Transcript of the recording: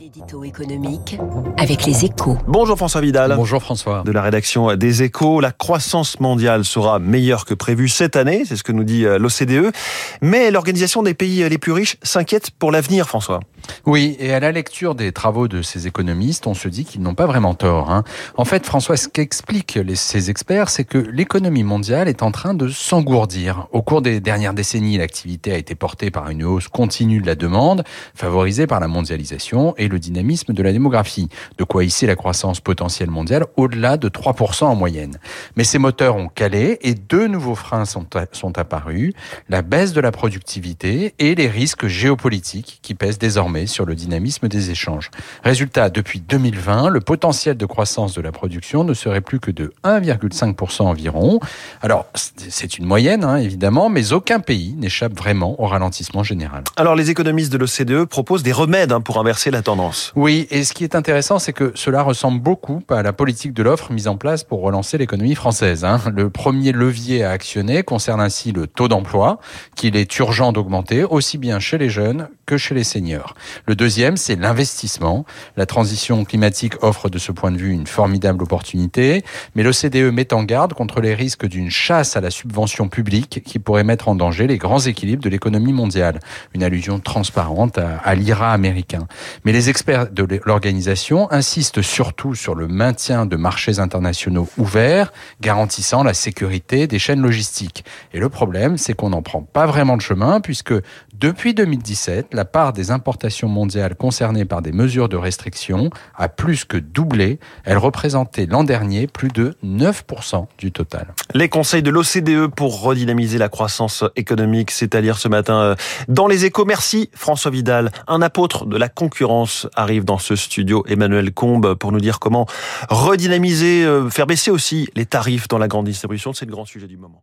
L'édito économique avec les échos. Bonjour François Vidal. Bonjour François. De la rédaction des échos, la croissance mondiale sera meilleure que prévu cette année, c'est ce que nous dit euh, l'OCDE. Mais l'organisation des pays les plus riches s'inquiète pour l'avenir, François. Oui, et à la lecture des travaux de ces économistes, on se dit qu'ils n'ont pas vraiment tort. Hein. En fait, François, ce qu'expliquent ces experts, c'est que l'économie mondiale est en train de s'engourdir. Au cours des dernières décennies, l'activité a été portée par une hausse continue de la demande, favorisée par la mondialisation et le dynamisme de la démographie, de quoi hisser la croissance potentielle mondiale au-delà de 3% en moyenne. Mais ces moteurs ont calé et deux nouveaux freins sont, sont apparus, la baisse de la productivité et les risques géopolitiques qui pèsent désormais sur le dynamisme des échanges. Résultat, depuis 2020, le potentiel de croissance de la production ne serait plus que de 1,5% environ. Alors, c'est une moyenne, hein, évidemment, mais aucun pays n'échappe vraiment au ralentissement général. Alors, les économistes de l'OCDE proposent des remèdes hein, pour inverser la tendance. Oui, et ce qui est intéressant, c'est que cela ressemble beaucoup à la politique de l'offre mise en place pour relancer l'économie française. Hein. Le premier levier à actionner concerne ainsi le taux d'emploi, qu'il est urgent d'augmenter, aussi bien chez les jeunes que chez les seniors. Le deuxième, c'est l'investissement. La transition climatique offre de ce point de vue une formidable opportunité, mais l'OCDE met en garde contre les risques d'une chasse à la subvention publique qui pourrait mettre en danger les grands équilibres de l'économie mondiale. Une allusion transparente à, à l'IRA américain. Mais les experts de l'organisation insistent surtout sur le maintien de marchés internationaux ouverts, garantissant la sécurité des chaînes logistiques. Et le problème, c'est qu'on n'en prend pas vraiment de chemin, puisque depuis 2017, la part des importations mondiales concernées par des mesures de restriction a plus que doublé. Elle représentait l'an dernier plus de 9% du total. Les conseils de l'OCDE pour redynamiser la croissance économique, c'est à lire ce matin euh, dans les échos. Merci François Vidal, un apôtre de la concurrence arrive dans ce studio. Emmanuel Combe pour nous dire comment redynamiser, euh, faire baisser aussi les tarifs dans la grande distribution. C'est le grand sujet du moment.